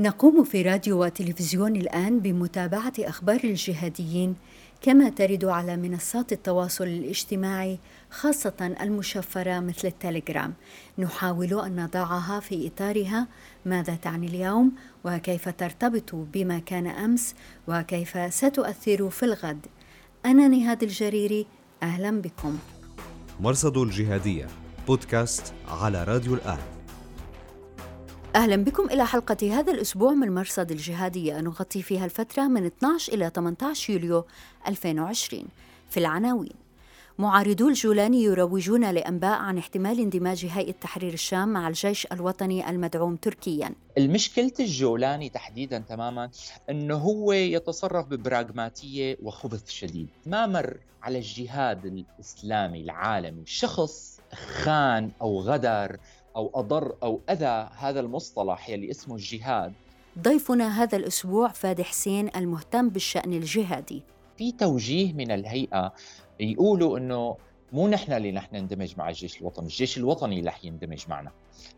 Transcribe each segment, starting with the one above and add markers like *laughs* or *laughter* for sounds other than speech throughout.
نقوم في راديو وتلفزيون الآن بمتابعة أخبار الجهاديين كما ترد على منصات التواصل الاجتماعي خاصة المشفرة مثل التليجرام. نحاول أن نضعها في إطارها. ماذا تعني اليوم؟ وكيف ترتبط بما كان أمس؟ وكيف ستؤثر في الغد؟ أنا نهاد الجريري أهلا بكم. مرصد الجهادية بودكاست على راديو الآن. أهلا بكم إلى حلقة هذا الأسبوع من مرصد الجهادية. نغطي فيها الفترة من 12 إلى 18 يوليو 2020 في العناوين. معارضو الجولاني يروجون لأنباء عن احتمال اندماج هيئة تحرير الشام مع الجيش الوطني المدعوم تركيا. المشكلة الجولاني تحديدا تماما أنه هو يتصرف ببراغماتية وخبث شديد. ما مر على الجهاد الإسلامي العالمي شخص خان أو غدر أو أضر أو أذى هذا المصطلح يلي اسمه الجهاد. ضيفنا هذا الأسبوع فادي حسين المهتم بالشأن الجهادي. في توجيه من الهيئة يقولوا أنه مو نحن اللي نحن نندمج مع الجيش الوطني الجيش الوطني اللي رح يندمج معنا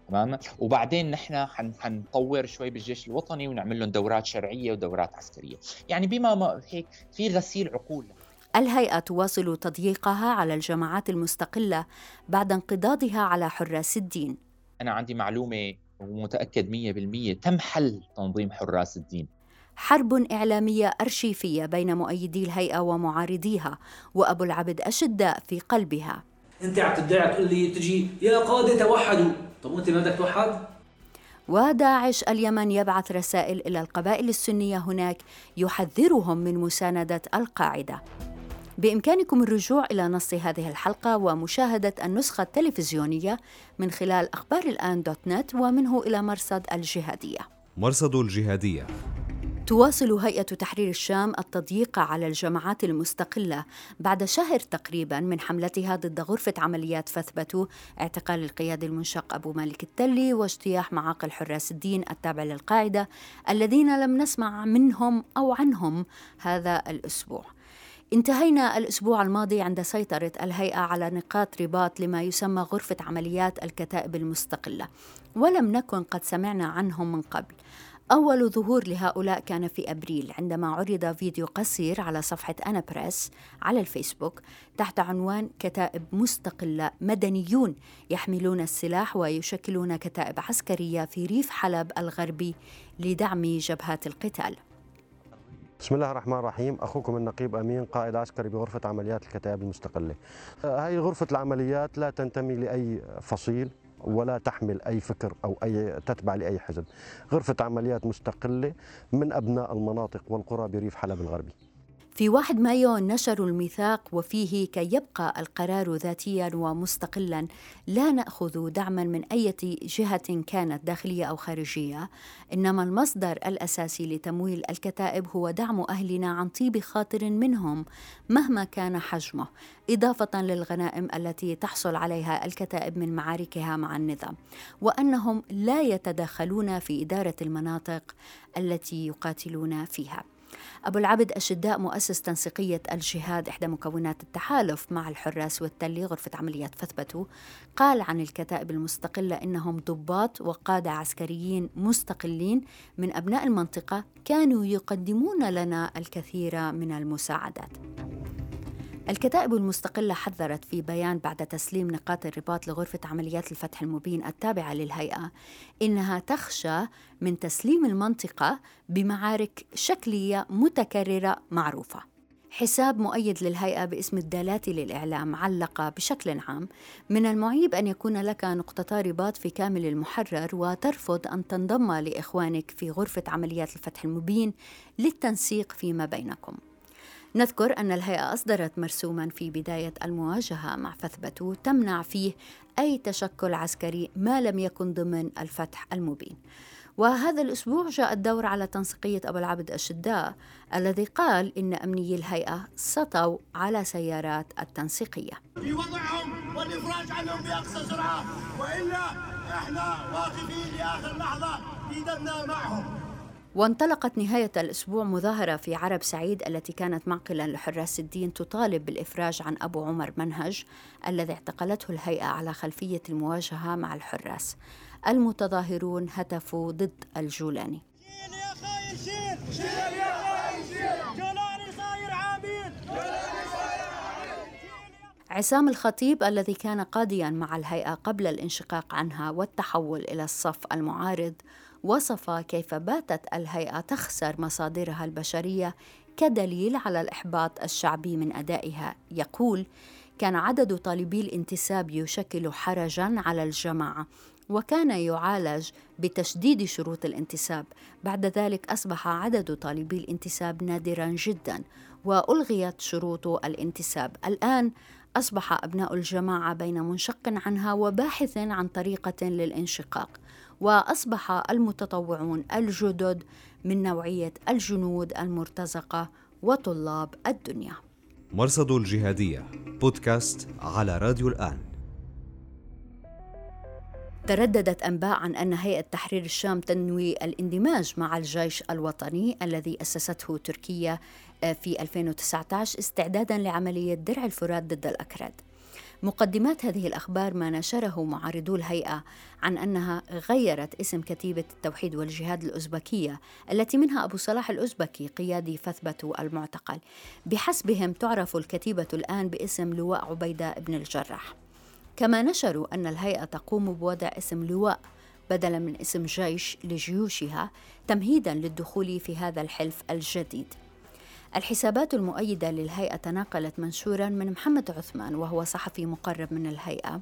تمام؟ وبعدين نحن حنطور شوي بالجيش الوطني ونعمل لهم دورات شرعية ودورات عسكرية. يعني بما هيك في غسيل عقول. الهيئة تواصل تضييقها على الجماعات المستقلة بعد انقضاضها على حراس الدين. أنا عندي معلومة ومتأكد 100% تم حل تنظيم حراس الدين. حرب إعلامية أرشيفية بين مؤيدي الهيئة ومعارضيها وأبو العبد أشداء في قلبها. أنت عم تدعي تقول لي تجي يا قادة توحدوا. طب وأنت ما بدك توحد؟ وداعش اليمن يبعث رسائل إلى القبائل السنية هناك يحذرهم من مساندة القاعدة. بإمكانكم الرجوع إلى نص هذه الحلقة ومشاهدة النسخة التلفزيونية من خلال أخبار الآن دوت نت ومنه إلى مرصد الجهادية. مرصد الجهادية. تواصل هيئة تحرير الشام التضييق على الجماعات المستقلة بعد شهر تقريبا من حملتها ضد غرفة عمليات فثبتوا اعتقال القيادي المنشق أبو مالك التلي واجتياح معاقل حراس الدين التابع للقاعدة الذين لم نسمع منهم أو عنهم هذا الأسبوع. انتهينا الأسبوع الماضي عند سيطرة الهيئة على نقاط رباط لما يسمى غرفة عمليات الكتائب المستقلة ولم نكن قد سمعنا عنهم من قبل. أول ظهور لهؤلاء كان في أبريل عندما عرض فيديو قصير على صفحة أنا بريس على الفيسبوك تحت عنوان كتائب مستقلة مدنيون يحملون السلاح ويشكلون كتائب عسكرية في ريف حلب الغربي لدعم جبهات القتال بسم الله الرحمن الرحيم أخوكم النقيب أمين قائد عسكري بغرفة عمليات الكتائب المستقلة. هاي غرفة العمليات لا تنتمي لأي فصيل ولا تحمل أي فكر أو أي تتبع لأي حزب. غرفة عمليات مستقلة من أبناء المناطق والقرى بريف حلب الغربي. في 1 مايو نشروا الميثاق وفيه كي يبقى القرار ذاتيا ومستقلا لا نأخذ دعما من أي جهة كانت داخلية أو خارجية إنما المصدر الأساسي لتمويل الكتائب هو دعم أهلنا عن طيب خاطر منهم مهما كان حجمه إضافة للغنائم التي تحصل عليها الكتائب من معاركها مع النظام وأنهم لا يتدخلون في إدارة المناطق التي يقاتلون فيها. أبو العبد أشداء مؤسس تنسيقية الجهاد إحدى مكونات التحالف مع الحراس والتلي غرفة عمليات فثبتوا قال عن الكتائب المستقلة إنهم ضباط وقادة عسكريين مستقلين من أبناء المنطقة كانوا يقدمون لنا الكثير من المساعدات. الكتائب المستقلة حذرت في بيان بعد تسليم نقاط الرباط لغرفة عمليات الفتح المبين التابعة للهيئة إنها تخشى من تسليم المنطقة بمعارك شكلية متكررة معروفة. حساب مؤيد للهيئة باسم الدالاتي للإعلام علق بشكل عام من المعيب أن يكون لك نقطة رباط في كامل المحرر وترفض أن تنضم لإخوانك في غرفة عمليات الفتح المبين للتنسيق فيما بينكم نذكر أن الهيئة أصدرت مرسوما في بداية المواجهة مع فثبتو تمنع فيه أي تشكل عسكري ما لم يكن ضمن الفتح المبين. وهذا الأسبوع جاء الدور على تنسيقية أبو العبد الشداء الذي قال إن أمني الهيئة سطوا على سيارات التنسيقية. في وضعهم والإفراج عنهم بأقصى سرعة وإلا إحنا واقفين لآخر لحظة في معهم. وانطلقت نهاية الأسبوع مظاهرة في عرب سعيد التي كانت معقلا لحراس الدين تطالب بالإفراج عن أبو عمر منهج الذي اعتقلته الهيئة على خلفية المواجهة مع الحراس. المتظاهرون هتفوا ضد الجولاني. جولاني شيل! شيل يا أخوي شيل! جولاني صاير عميد جولاني صاير عصام الخطيب الذي كان قاضيا مع الهيئة قبل الانشقاق عنها والتحول إلى الصف المعارض وصف كيف باتت الهيئة تخسر مصادرها البشرية كدليل على الإحباط الشعبي من أدائها. يقول كان عدد طالبي الانتساب يشكل حرجا على الجماعة وكان يعالج بتشديد شروط الانتساب. بعد ذلك أصبح عدد طالبي الانتساب نادرا جدا وألغيت شروط الانتساب. الآن أصبح أبناء الجماعة بين منشق عنها وباحث عن طريقة للانشقاق. وأصبح المتطوعون الجدد من نوعية الجنود المرتزقة وطلاب الدنيا. مرصد الجهادية بودكاست على راديو الآن. ترددت أنباء عن أن هيئة تحرير الشام تنوي الاندماج مع الجيش الوطني الذي أسسته تركيا في 2019 استعدادا لعملية درع الفرات ضد الأكراد. مقدمات هذه الأخبار ما نشره معارضو الهيئة عن أنها غيرت اسم كتيبة التوحيد والجهاد الأزبكية التي منها أبو صلاح الأزبكي قيادي فثبة المعتقل. بحسبهم تعرف الكتيبة الآن باسم لواء عبيدة بن الجراح. كما نشروا أن الهيئة تقوم بوضع اسم لواء بدلا من اسم جيش لجيوشها تمهيدا للدخول في هذا الحلف الجديد. الحسابات المؤيدة للهيئة تناقلت منشورا من محمد عثمان وهو صحفي مقرب من الهيئة.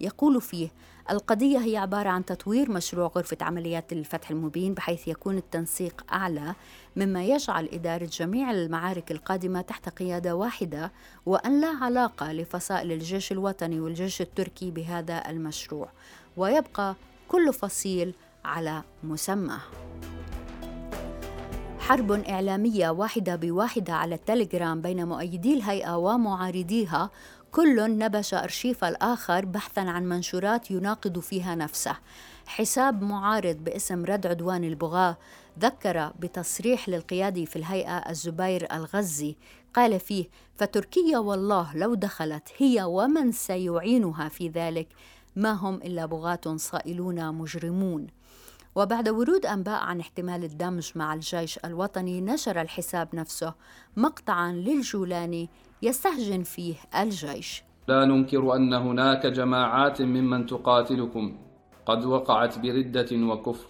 يقول فيه القضية هي عبارة عن تطوير مشروع غرفة عمليات الفتح المبين بحيث يكون التنسيق أعلى مما يجعل إدارة جميع المعارك القادمة تحت قيادة واحدة وأن لا علاقة لفصائل الجيش الوطني والجيش التركي بهذا المشروع. ويبقى كل فصيل على مسماه حرب إعلامية واحدة بواحدة على التليجرام بين مؤيدي الهيئة ومعارضيها كل نبش أرشيف الآخر بحثا عن منشورات يناقض فيها نفسه. حساب معارض باسم رد عدوان البغاة ذكر بتصريح للقيادي في الهيئة الزبير الغزي قال فيه فتركيا والله لو دخلت هي ومن سيعينها في ذلك ما هم إلا بغاة صائلون مجرمون. وبعد ورود أنباء عن احتمال الدمج مع الجيش الوطني نشر الحساب نفسه مقطعا للجولاني يستهجن فيه الجيش. لا ننكر أن هناك جماعات ممن تقاتلكم قد وقعت بردة وكفر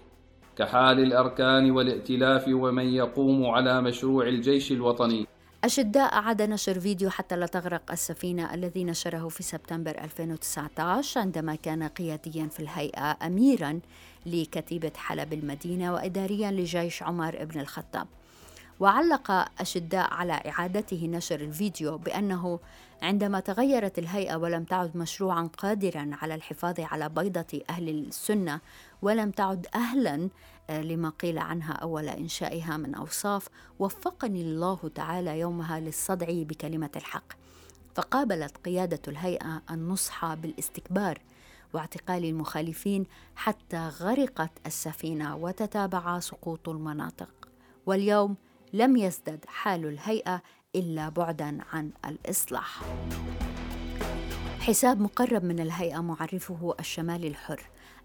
كحال الأركان والائتلاف ومن يقوم على مشروع الجيش الوطني. أشداء أعاد نشر فيديو حتى لا تغرق السفينة الذي نشره في سبتمبر 2019 عندما كان قياديا في الهيئة أميرا لكتيبة حلب المدينة وإداريا لجيش عمر بن الخطاب. وعلق أشداء على إعادته نشر الفيديو بأنه عندما تغيرت الهيئة ولم تعد مشروعا قادرا على الحفاظ على بيضة أهل السنة ولم تعد أهلا آه، لما قيل عنها أول إنشائها من أوصاف وفقني الله تعالى يومها للصدع بكلمة الحق. فقابلت قيادة الهيئة النصح بالاستكبار واعتقال المخالفين حتى غرقت السفينة وتتابع سقوط المناطق. واليوم لم يزدد حال الهيئة إلا بعدا عن الإصلاح. حساب مقرب من الهيئة معرفه الشمال الحر.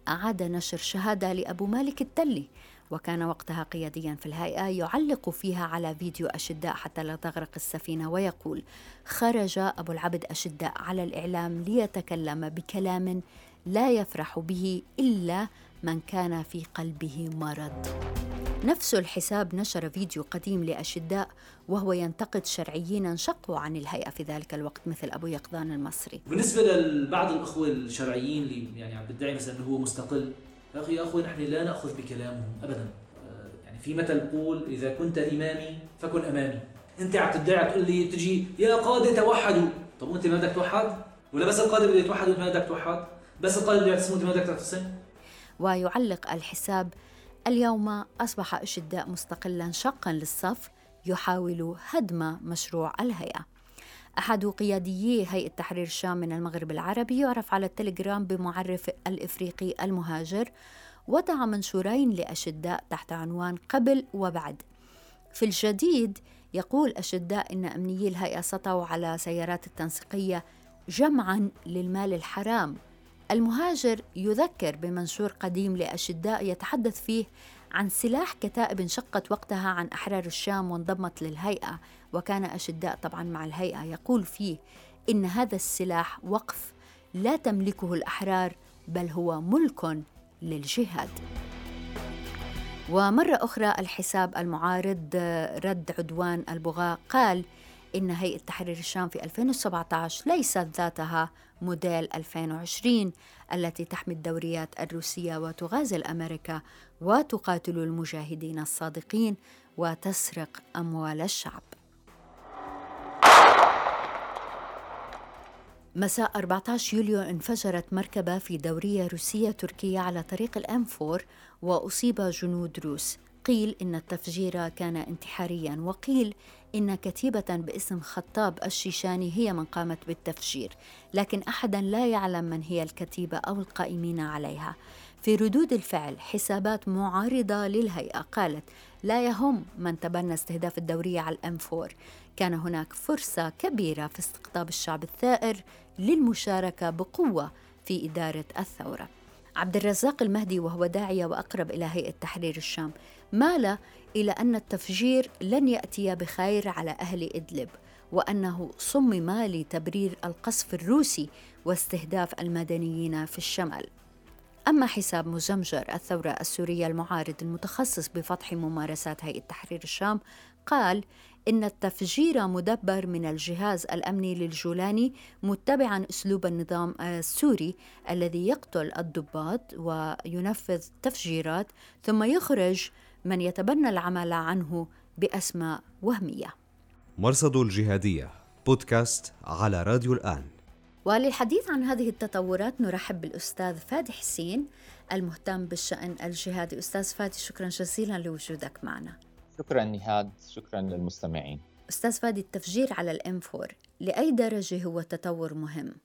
أعاد نشر شهادة لأبو مالك التلي وكان وقتها قياديا في الهيئة يعلق فيها على فيديو أشداء حتى لا تغرق السفينة ويقول خرج أبو العبد أشداء على الإعلام ليتكلم بكلام لا يفرح به إلا من كان في قلبه مرض. نفس الحساب نشر فيديو قديم لأشداء وهو ينتقد شرعيين انشقوا عن الهيئة في ذلك الوقت مثل أبو يقظان المصري. بالنسبة لبعض الأخوة الشرعيين اللي يعني عم بيدعي مثلا أنه هو مستقل يا أخي يا أخوي نحن لا نأخذ بكلامهم أبدا. آه، يعني في مثل يقول إذا كنت إمامي فكن أمامي. أنت عم تدعي تقول لي تجي يا قادة توحدوا. طب وأنت ما بدك توحد؟ ولا بس القادة بده يتوحد وأنت ما بدك توحد؟ بس القادة بده يعتصم وأنت ما بدك تعتصم ويعلق الحساب. اليوم أصبح أشداء مستقلا شقا للصف يحاول هدم مشروع الهيئة. أحد قياديي هيئة تحرير الشام من المغرب العربي يعرف على التليجرام بمعرف الإفريقي المهاجر وضع منشورين لأشداء تحت عنوان قبل وبعد. في الجديد يقول أشداء إن أمنيي الهيئة سطوا على سيارات التنسيقية جمعا للمال الحرام المهاجر يذكر بمنشور قديم لأشداء يتحدث فيه عن سلاح كتائب انشقت وقتها عن أحرار الشام وانضمت للهيئة وكان أشداء طبعا مع الهيئة. يقول فيه إن هذا السلاح وقف لا تملكه الأحرار بل هو ملك للجهاد. ومرة أخرى الحساب المعارض رد عدوان البغاء قال إن هيئة تحرير الشام في 2017 ليست ذاتها موديل 2020 التي تحمي الدوريات الروسية وتغازل أمريكا وتقاتل المجاهدين الصادقين وتسرق أموال الشعب. مساء 14 يوليو انفجرت مركبة في دورية روسية تركية على طريق الأم 4 وأصيب جنود روس. قيل إن التفجير كان انتحاريا وقيل إن كتيبة باسم خطاب الشيشاني هي من قامت بالتفجير لكن أحدا لا يعلم من هي الكتيبة أو القائمين عليها. في ردود الفعل حسابات معارضة للهيئة قالت لا يهم من تبنى استهداف الدورية على الأم 4 كان هناك فرصة كبيرة في استقطاب الشعب الثائر للمشاركة بقوة في إدارة الثورة. عبد الرزاق المهدي وهو داعية وأقرب إلى هيئة تحرير الشام. مال إلى أن التفجير لن يأتي بخير على أهل إدلب وأنه صمم لتبرير القصف الروسي واستهداف المدنيين في الشمال. أما حساب مزمجر الثورة السورية المعارض المتخصص بفضح ممارسات هيئة تحرير الشام قال إن التفجير مدبر من الجهاز الأمني للجولاني متبعا أسلوب النظام السوري الذي يقتل الضباط وينفذ تفجيرات ثم يخرج من يتبنى العمل عنه بأسماء وهمية. مرصد الجهادية بودكاست على راديو الآن. وللحديث عن هذه التطورات نرحب بالأستاذ فادي حسين المهتم بالشأن الجهادي. أستاذ فادي شكرا جزيلا لوجودك معنا. شكرا نهاد شكرا للمستمعين. أستاذ فادي التفجير على الإم 4 لأي درجة هو تطور مهم؟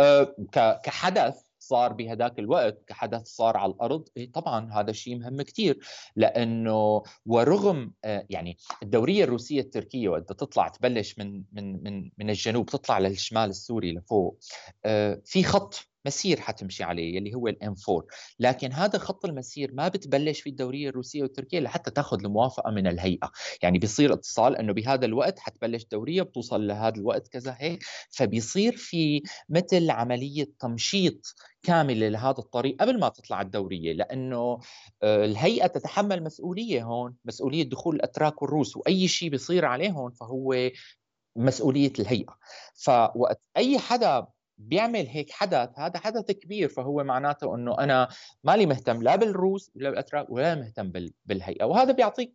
أه كحدث صار بهداك الوقت كحدث صار على الأرض إيه طبعا هذا الشيء مهم كثير لأنه ورغم أه يعني الدورية الروسية التركية وقت تطلع تبلش من من من من الجنوب تطلع للشمال السوري لفوق أه في خط مسير حتمشي عليه يلي هو الام 4 لكن هذا خط المسير ما بتبلش في الدورية الروسية والتركية لحتى تاخذ الموافقة من الهيئة. يعني بيصير اتصال إنه بهذا الوقت حتبلش دورية بتوصل لهذا الوقت كذا هيك. فبيصير في مثل عملية تمشيط كاملة لهذا الطريق قبل ما تطلع الدورية لأنه الهيئة تتحمل مسؤولية هون مسؤولية دخول الأتراك والروس. وأي شيء بيصير عليهم فهو مسؤولية الهيئة. فوقت أي حدا بيعمل هيك حدث هذا حدث كبير فهو معناته إنه أنا مالي مهتم لا بالروس ولا بالأتراك ولا مهتم بالهيئة. وهذا بيعطيك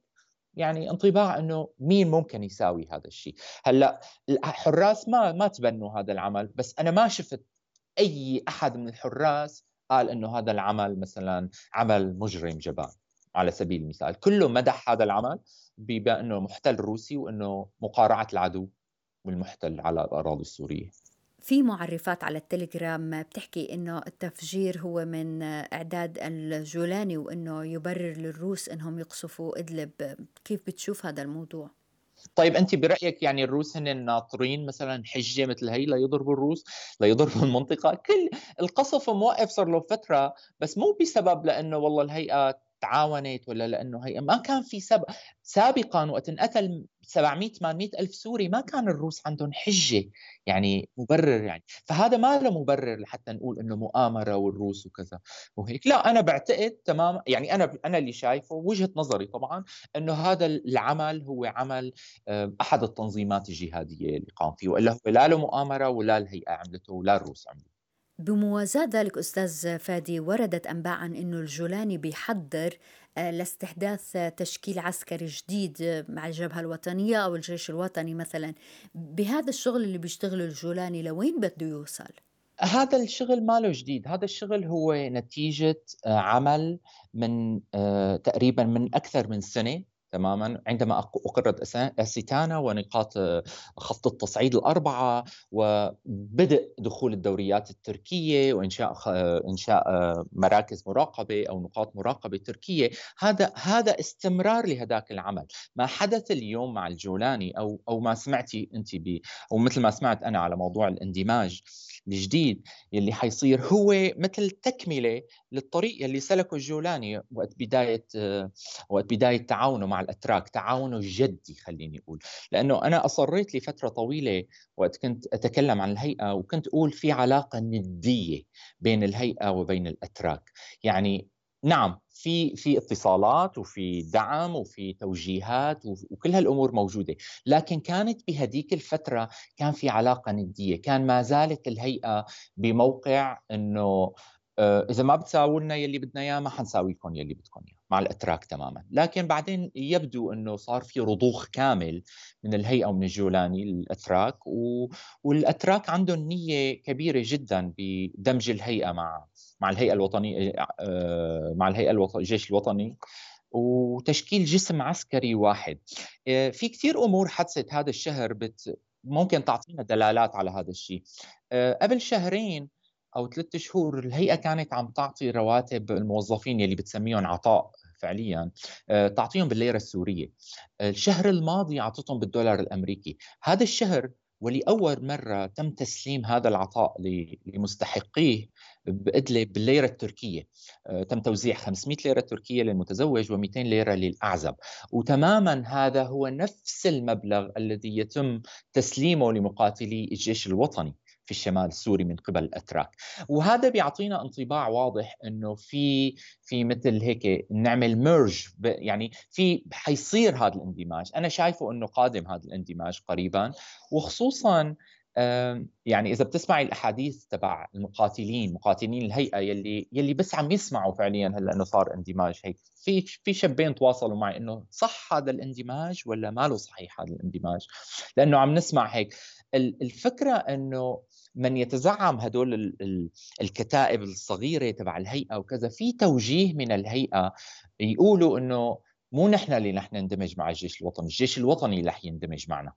يعني انطباع إنه مين ممكن يساوي هذا الشيء. هلأ الحراس ما ما تبنوا هذا العمل بس أنا ما شفت أي أحد من الحراس قال إنه هذا العمل مثلا عمل مجرم جبان على سبيل المثال. كله مدح هذا العمل بانه محتل روسي وإنه مقارعة العدو والمحتل على الأراضي السورية. في معرفات على التليجرام بتحكي إنه التفجير هو من إعداد الجولاني وإنه يبرر للروس إنهم يقصفوا إدلب. كيف بتشوف هذا الموضوع؟ طيب أنت برأيك يعني الروس هن ناطرين مثلا حجة مثل هي ليضربوا الروس ليضربوا المنطقة؟ كل القصف موقف صار له فترة بس مو بسبب لأنه والله الهيئة تعاونت ولا لأنه هي ما كان في سبب سابقا وقت انقتل 700 800 ألف سوري ما كان الروس عندهم حجة يعني مبرر يعني. فهذا ما له مبرر لحتى نقول إنه مؤامرة والروس وكذا وهيك. لا أنا بعتقد تمام يعني أنا أنا اللي شايفه وجهة نظري طبعا إنه هذا العمل هو عمل أحد التنظيمات الجهادية اللي قام فيه وإلا هو لا له مؤامرة ولا الهيئة عملته ولا الروس عملته. بموازاة ذلك أستاذ فادي وردت أنباء عن أنه الجولاني بيحضر لاستحداث تشكيل عسكري جديد مع الجبهة الوطنية أو الجيش الوطني مثلا. بهذا الشغل اللي بيشتغله الجولاني لوين بده يوصل؟ هذا الشغل ما له جديد. هذا الشغل هو نتيجة عمل من تقريبا من أكثر من سنة. تماما. عندما أقرت أسيتانا ونقاط خط التصعيد الأربعة وبدء دخول الدوريات التركية وإنشاء إنشاء مراكز مراقبة أو نقاط مراقبة تركية هذا هذا استمرار لهذاك العمل. ما حدث اليوم مع الجولاني أو أو ما سمعتي أنت ب أو مثل ما سمعت أنا على موضوع الاندماج الجديد يلي حيصير هو مثل تكملة للطريق يلي سلكه الجولاني وقت بداية وقت بداية تعاونه مع الأتراك تعاونه الجدي خليني أقول. لأنه أنا أصريت لفترة طويلة وقت كنت أتكلم عن الهيئة وكنت أقول في علاقة ندية بين الهيئة وبين الأتراك. يعني نعم في في اتصالات وفي دعم وفي توجيهات وكل هالأمور موجودة، لكن كانت بهديك الفترة كان في علاقة ندية، كان ما زالت الهيئة بموقع إنه آه، إذا ما بتساووا لنا يلي بدنا إياه ما حنساوي لكم يلي بدكم إياه مع الإتراك تماما. لكن بعدين يبدو إنه صار في رضوخ كامل من الهيئة ومن الجولاني الإتراك و... والإتراك عندهم نية كبيرة جدا بدمج الهيئة مع مع الهيئة الوطنية آه، مع الهيئة الوطنيه الجيش الوطني وتشكيل جسم عسكري واحد. آه، في كثير أمور حدثت هذا الشهر بت... ممكن تعطينا دلالات على هذا الشيء. قبل شهرين أو ثلاثة شهور الهيئة كانت عم تعطي رواتب الموظفين يلي بتسميهم عطاء فعليا آه، تعطيهم بالليرة السورية. الشهر الماضي أعطتهم بالدولار الأمريكي. هذا الشهر ولاول مرة تم تسليم هذا العطاء لمستحقيه بادلب بالليرة التركية. آه، تم توزيع 500 ليرة تركية للمتزوج و200 ليرة للأعزب. وتماما هذا هو نفس المبلغ الذي يتم تسليمه لمقاتلي الجيش الوطني. في الشمال السوري من قبل الأتراك. وهذا بيعطينا انطباع واضح إنه في في مثل هيك نعمل ميرج يعني في حيصير هذا الاندماج. أنا شايفه إنه قادم هذا الاندماج قريبا. وخصوصا يعني إذا بتسمعي الأحاديث تبع المقاتلين مقاتلين الهيئة يلي يلي بس عم يسمعوا فعليا هلأ إنه صار اندماج هيك. في في شابين تواصلوا معي إنه صح هذا الاندماج ولا ما له صحيح هذا الاندماج؟ لأنه عم نسمع هيك. الفكرة إنه من يتزعم هدول الكتائب الصغيرة تبع الهيئة وكذا في توجيه من الهيئة يقولوا إنه مو نحن اللي نحن نندمج مع الجيش الوطني، الجيش الوطني اللي رح يندمج معنا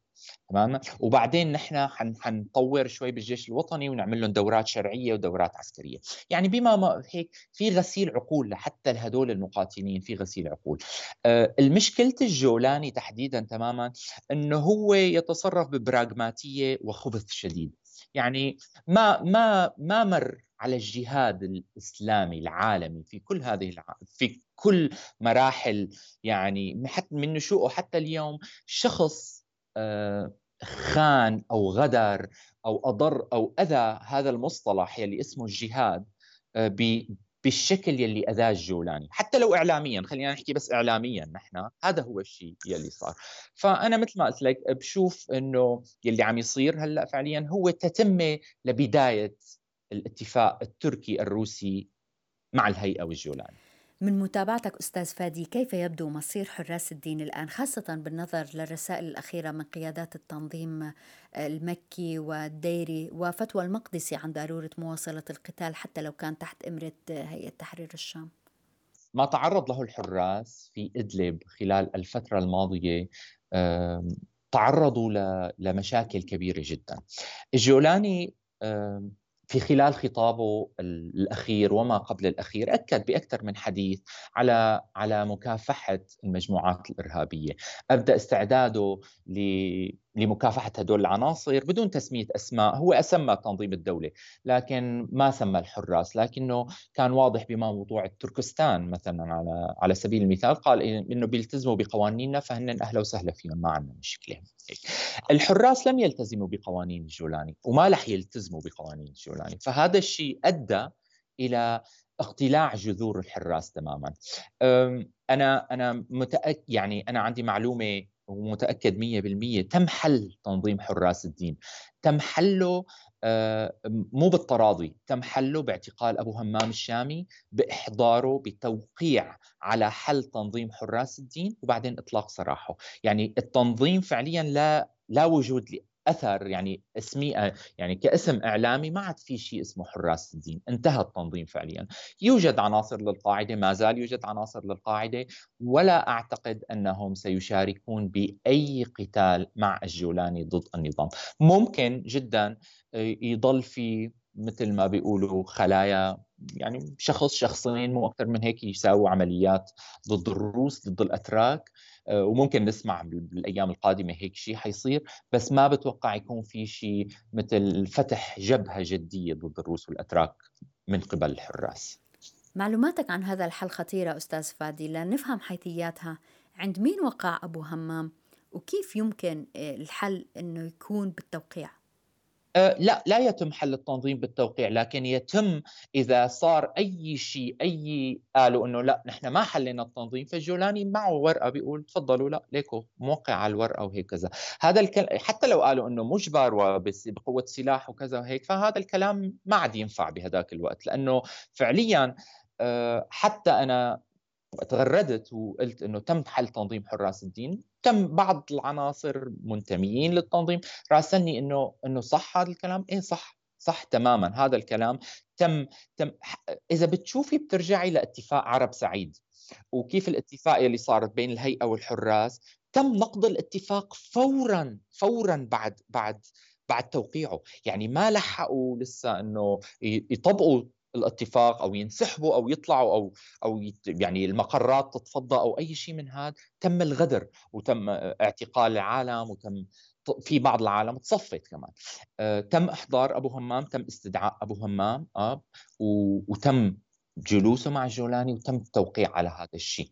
تمام وبعدين نحن حنطور شوي بالجيش الوطني ونعمل لهم دورات شرعية ودورات عسكرية، يعني بما ما هيك في غسيل عقول لحتى هدول المقاتلين في غسيل عقول. آه المشكلة الجولاني تحديدا تماما إنه هو يتصرف ببراغماتية وخبث شديد. يعني ما ما ما مر على الجهاد الإسلامي العالمي في كل هذه الع... في كل مراحل يعني حتى من نشوئه حتى اليوم شخص آه، خان أو غدر أو أضر أو أذى هذا المصطلح يلي اسمه الجهاد آه، بالشكل يلي أذاه الجولاني حتى لو اعلاميا خلينا نحكي بس اعلاميا نحن هذا هو الشيء يلي صار. فأنا مثل ما قلت لك بشوف إنه يلي عم يصير هلأ فعليا هو تتمه لبداية الاتفاق التركي الروسي مع الهيئة والجولاني. من متابعتك أستاذ فادي كيف يبدو مصير حراس الدين الآن خاصة بالنظر للرسائل الأخيرة من قيادات التنظيم المكي والديري وفتوى المقدسي عن ضرورة مواصلة القتال حتى لو كان تحت إمرة هيئة تحرير الشام؟ ما تعرض له الحراس في إدلب خلال الفترة الماضية تعرضوا لمشاكل كبيرة جدا. الجولاني في خلال خطابه الأخير وما قبل الأخير أكد بأكثر من حديث على على مكافحة المجموعات الإرهابية، أبدأ استعداده لمكافحة هدول العناصر بدون تسمية أسماء، هو أسمى تنظيم الدولة، لكن ما سمى الحراس، لكنه كان واضح بما موضوع تركستان مثلا على على سبيل المثال قال إنه بيلتزموا بقوانيننا فهن أهلا وسهلا فيهم ما عندنا مشكلة. الحراس لم يلتزموا بقوانين الجولاني وما رح يلتزموا بقوانين الجولاني، فهذا الشيء أدى إلى اقتلاع جذور الحراس تماما. أنا أنا متاكد يعني أنا عندي معلومة ومتأكد 100% تم حل تنظيم حراس الدين. تم حله آه، مو بالتراضي تم حله باعتقال أبو همام الشامي بإحضاره بتوقيع على حل تنظيم حراس الدين وبعدين إطلاق سراحه. يعني التنظيم فعليا لا لا وجود أثر يعني اسمي يعني كاسم إعلامي ما عاد في شيء اسمه حراس الدين انتهى التنظيم فعليا. يوجد عناصر للقاعدة ما زال يوجد عناصر للقاعدة ولا أعتقد أنهم سيشاركون بأي قتال مع الجولاني ضد النظام. ممكن جدا آه، يضل في مثل ما بيقولوا خلايا يعني شخص شخصين مو أكثر من هيك يساووا عمليات ضد الروس ضد الأتراك. آه، وممكن نسمع بالأيام القادمة هيك شيء حيصير بس ما بتوقع يكون في شيء مثل فتح جبهة جدية ضد الروس والأتراك من قبل الحراس. معلوماتك عن هذا الحل خطيرة أستاذ فادي لنفهم حيثياتها. عند مين وقع أبو همام؟ وكيف يمكن آه، الحل أنه يكون بالتوقيع؟ لا لا يتم حل التنظيم بالتوقيع لكن يتم إذا صار أي شيء أي قالوا إنه لا نحن ما حلينا التنظيم فالجولاني معه ورقة بيقول تفضلوا لا ليكو موقع على الورقة وهيك كذا. هذا الكلام حتى لو قالوا إنه مجبر وبقوه سلاح وكذا وهيك فهذا الكلام ما عاد ينفع بهذاك الوقت لأنه فعليا أه حتى أنا تغردت وقلت إنه تم حل تنظيم حراس الدين تم بعض العناصر منتميين للتنظيم. راسلني إنه إنه صح هذا الكلام؟ إيه صح صح تماما. هذا الكلام تم تم إذا بتشوفي بترجعي لاتفاق عرب سعيد وكيف الاتفاقيه اللي صارت بين الهيئة والحراس تم نقض الاتفاق فورا فورا بعد بعد بعد توقيعه. يعني ما لحقوا لسه إنه يطبقوا الاتفاق أو ينسحبوا أو يطلعوا أو أو يعني المقرات تتفضى أو أي شيء من هذا تم الغدر وتم اعتقال العالم وتم في بعض العالم تصفت كمان. آه، تم إحضار أبو همام تم استدعاء أبو همام آه وتم جلوسه مع الجولاني وتم التوقيع على هذا الشيء.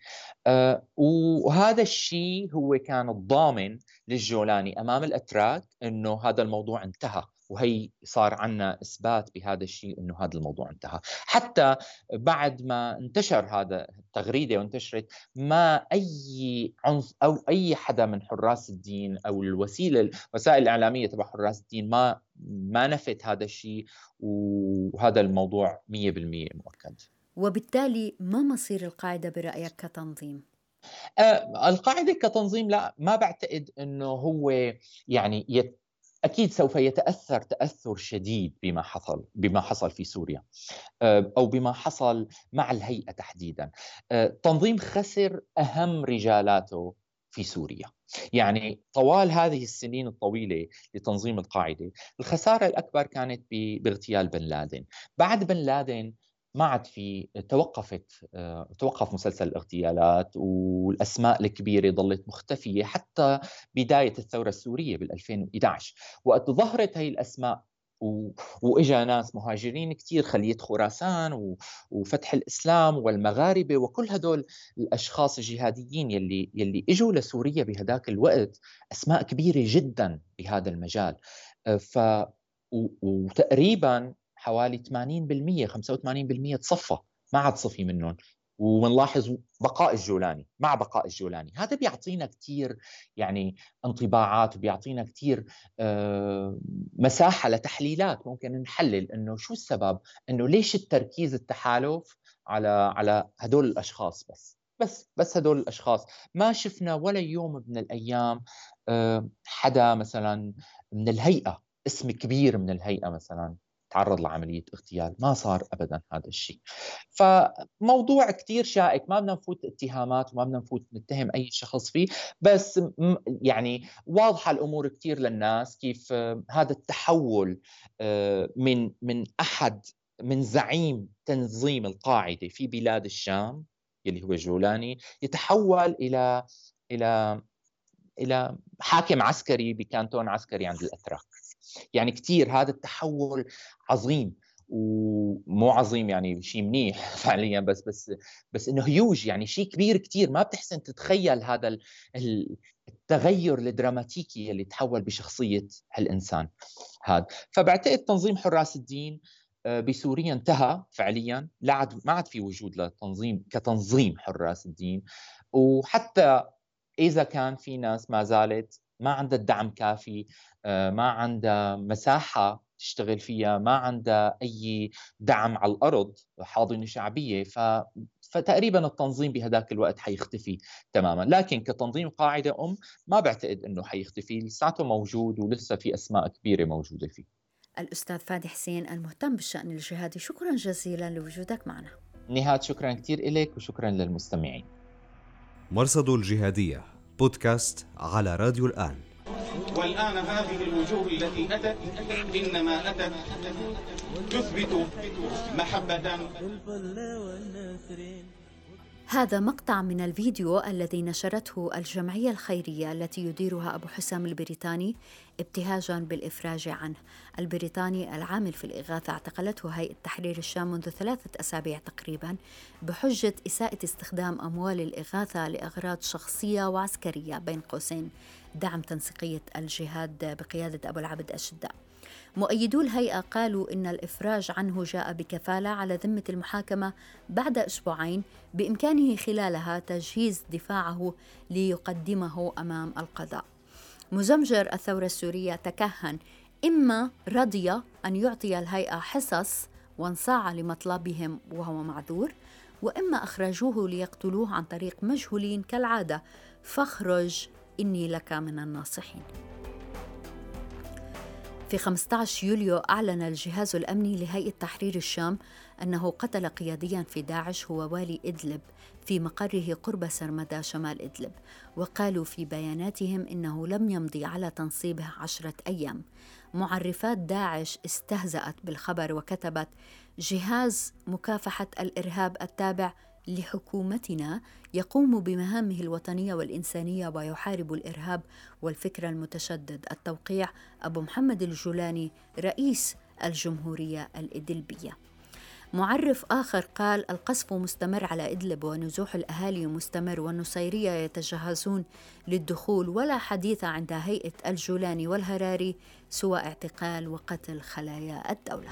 آه وهذا الشيء هو كان الضامن للجولاني أمام الأتراك إنه هذا الموضوع انتهى. وهي صار عندنا إثبات بهذا الشيء إنه هذا الموضوع انتهى. حتى بعد ما انتشر هذا التغريدة وانتشرت ما أي عنف أو أي حدا من حراس الدين أو الوسيلة الوسائل الإعلامية تبع حراس الدين ما ما نفت هذا الشيء وهذا الموضوع 100% مؤكد. وبالتالي ما مصير القاعدة برأيك كتنظيم؟ آه القاعدة كتنظيم لا ما بعتقد إنه هو يعني يت أكيد سوف يتأثر تأثر شديد بما حصل بما حصل في سوريا آه، أو بما حصل مع الهيئة تحديدا. آه، خسر أهم رجالاته في سوريا. يعني طوال هذه السنين الطويلة لتنظيم القاعدة الخسارة الأكبر كانت باغتيال بن لادن. بعد بن لادن ما عاد في توقفت آه، توقف مسلسل الاغتيالات والأسماء الكبيرة ظلت مختفية حتى بداية الثورة السورية بال 2011 وقت ظهرت هي الأسماء و... وإجا ناس مهاجرين كثير خليه خراسان و... وفتح الإسلام والمغاربة وكل هدول الأشخاص الجهاديين يلي يلي إجوا لسوريا بهداك الوقت أسماء كبيرة جدا بهذا المجال. آه، ف و... وتقريبا حوالي 80% 85% تصفى ما عاد صفي منهم. وبنلاحظ بقاء الجولاني مع بقاء الجولاني. هذا بيعطينا كثير يعني انطباعات وبيعطينا كثير آه، مساحة لتحليلات ممكن نحلل إنه شو السبب إنه ليش التركيز التحالف على على هدول الأشخاص بس. بس بس هدول الأشخاص. ما شفنا ولا يوم من الأيام آه، حدا مثلا من الهيئة اسم كبير من الهيئة مثلا تعرض لعملية اغتيال ما صار أبدا هذا الشيء. فموضوع كثير شائك ما بدنا نفوت اتهامات وما بدنا نفوت نتهم أي شخص فيه بس يعني واضحة الأمور كثير للناس كيف هذا التحول آه، من من أحد من زعيم تنظيم القاعدة في بلاد الشام اللي هو جولاني يتحول إلى إلى إلى حاكم عسكري بكانتون عسكري عند الأتراك. يعني كثير هذا التحول عظيم ومو عظيم يعني شيء منيح *laughs* فعليا بس بس بس إنه هيوج يعني شيء كبير كثير ما بتحسن تتخيل هذا التغير الدراماتيكي اللي تحول بشخصية هالانسان هذا. فبعتقد تنظيم حراس الدين آه، بسوريا انتهى فعليا. لا عاد ما عاد في وجود لتنظيم كتنظيم حراس الدين. وحتى إذا كان في ناس ما زالت ما عندها الدعم كافي آه، ما عندها مساحة تشتغل فيها ما عندها أي دعم على الأرض حاضنة شعبية ف... فتقريبا التنظيم بهذاك الوقت حيختفي تماما. لكن كتنظيم قاعدة أم ما بعتقد أنه حيختفي لساته موجود ولسه في أسماء كبيرة موجودة فيه. الأستاذ فادي حسين المهتم بالشأن الجهادي شكرا جزيلا لوجودك معنا. نهاد شكرا كثير لك وشكرا للمستمعين. مرصد الجهادية بودكاست على راديو الآن. والآن هذه الوجوه التي أتت إنما أتت تثبت محبة هذا مقطع من الفيديو الذي نشرته الجمعية الخيرية التي يديرها أبو حسام البريطاني ابتهاجا بالإفراج عنه. البريطاني العامل في الإغاثة اعتقلته هيئة تحرير الشام منذ ثلاثة أسابيع تقريبا بحجة إساءة استخدام أموال الإغاثة لأغراض شخصية وعسكرية بين قوسين. دعم تنسيقية الجهاد بقيادة أبو العبد الشداء مؤيدو الهيئة قالوا إن الإفراج عنه جاء بكفالة على ذمة المحاكمة بعد أسبوعين بإمكانه خلالها تجهيز دفاعه ليقدمه أمام القضاء. مزمجر الثورة السورية تكهن إما رضي أن يعطي الهيئة حصص وانصاع لمطلبهم وهو معذور وإما أخرجوه ليقتلوه عن طريق مجهولين كالعادة فاخرج إني لك من الناصحين. في 15 يوليو أعلن الجهاز الأمني لهيئة تحرير الشام أنه قتل قياديا في داعش هو والي إدلب في مقره قرب سرمدة شمال إدلب وقالوا في بياناتهم إنه لم يمضي على تنصيبه عشرة أيام. معرفات داعش استهزأت بالخبر وكتبت جهاز مكافحة الإرهاب التابع لحكومتنا يقوم بمهامه الوطنية والإنسانية ويحارب الإرهاب والفكر المتشدد. التوقيع أبو محمد الجولاني رئيس الجمهورية الإدلبية. معرف آخر قال القصف مستمر على إدلب ونزوح الأهالي مستمر والنصيرية يتجهزون للدخول ولا حديث عند هيئة الجولاني والهراري سوى اعتقال وقتل خلايا الدولة.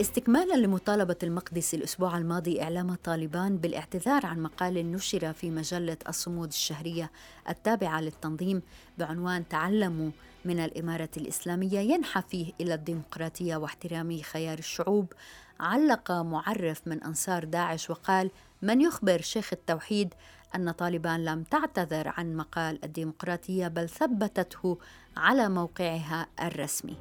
استكمالا لمطالبة المقدسي الأسبوع الماضي إعلام طالبان بالاعتذار عن مقال نشر في مجلة الصمود الشهرية التابعة للتنظيم بعنوان تعلموا من الإمارة الإسلامية ينحى فيه إلى الديمقراطية واحترام خيار الشعوب علق معرف من أنصار داعش وقال من يخبر شيخ التوحيد أن طالبان لم تعتذر عن مقال الديمقراطية بل ثبتته على موقعها الرسمي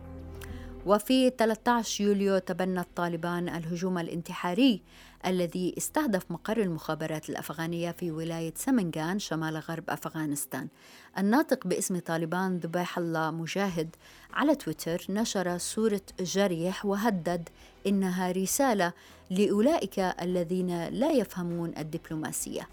وفي 13 يوليو تبنت طالبان الهجوم الانتحاري الذي استهدف مقر المخابرات الأفغانية في ولاية سمنغان شمال غرب أفغانستان. الناطق باسم طالبان ذبيح الله مجاهد على تويتر نشر صورة جريح وهدد إنها رسالة لأولئك الذين لا يفهمون الدبلوماسية.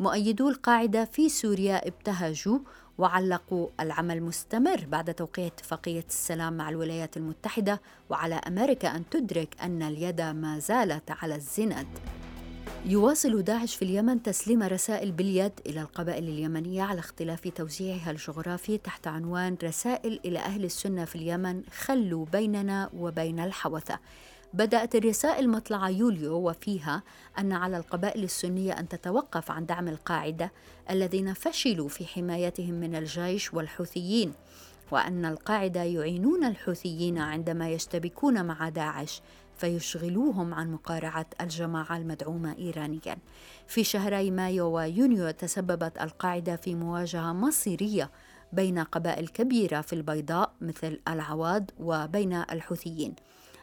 مؤيدو القاعدة في سوريا ابتهجوا وعلقوا العمل مستمر بعد توقيع اتفاقية السلام مع الولايات المتحدة وعلى أمريكا أن تدرك أن اليد ما زالت على الزند يواصل داعش في اليمن تسليم رسائل باليد إلى القبائل اليمنية على اختلاف توزيعها الجغرافي تحت عنوان رسائل إلى أهل السنة في اليمن خلوا بيننا وبين الحوثة. بدأت الرسائل مطلع يوليو وفيها أن على القبائل السنية أن تتوقف عن دعم القاعدة الذين فشلوا في حمايتهم من الجيش والحوثيين وأن القاعدة يعينون الحوثيين عندما يشتبكون مع داعش فيشغلوهم عن مقارعة الجماعة المدعومة إيرانيا. في شهري مايو ويونيو تسببت القاعدة في مواجهة مصيرية بين قبائل كبيرة في البيضاء مثل العواد وبين الحوثيين.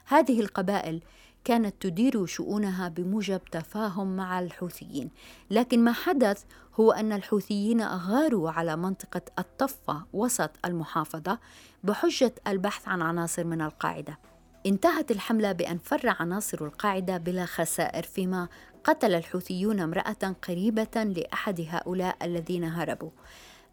هذه القبائل كانت تدير شؤونها بموجب تفاهم مع الحوثيين. لكن ما حدث هو أن الحوثيين اغاروا على منطقة الطفة وسط المحافظة بحجة البحث عن عناصر من القاعدة. انتهت الحملة بأن فر عناصر القاعدة بلا خسائر فيما قتل الحوثيون امرأة قريبة لأحد هؤلاء الذين هربوا.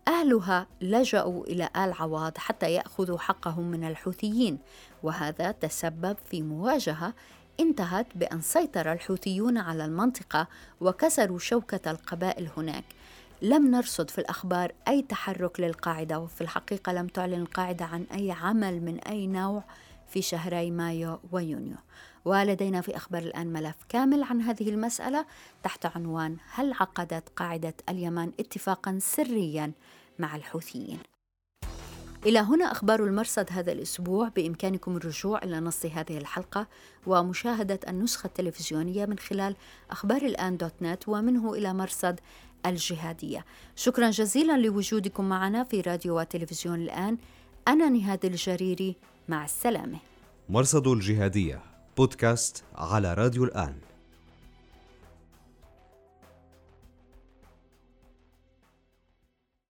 أهلها لجأوا إلى آل عواض حتى يأخذوا حقهم من الحوثيين وهذا تسبب في مواجهة انتهت بأن سيطر الحوثيون على المنطقة وكسروا شوكة القبائل هناك. لم نرصد في الأخبار أي تحرك للقاعدة وفي الحقيقة لم تعلن القاعدة عن أي عمل من أي نوع في شهري مايو ويونيو. ولدينا في أخبار الآن ملف كامل عن هذه المسألة تحت عنوان هل عقدت قاعدة اليمن اتفاقا سريا مع الحوثيين؟ إلى هنا أخبار المرصد هذا الأسبوع. بإمكانكم الرجوع إلى نص هذه الحلقة ومشاهدة النسخة التلفزيونية من خلال أخبار الآن دوت نت ومنه إلى مرصد الجهادية. شكرا جزيلا لوجودكم معنا في راديو وتلفزيون الآن. أنا نهاد الجريري مع السلامة. مرصد الجهادية. بودكاست على راديو الآن.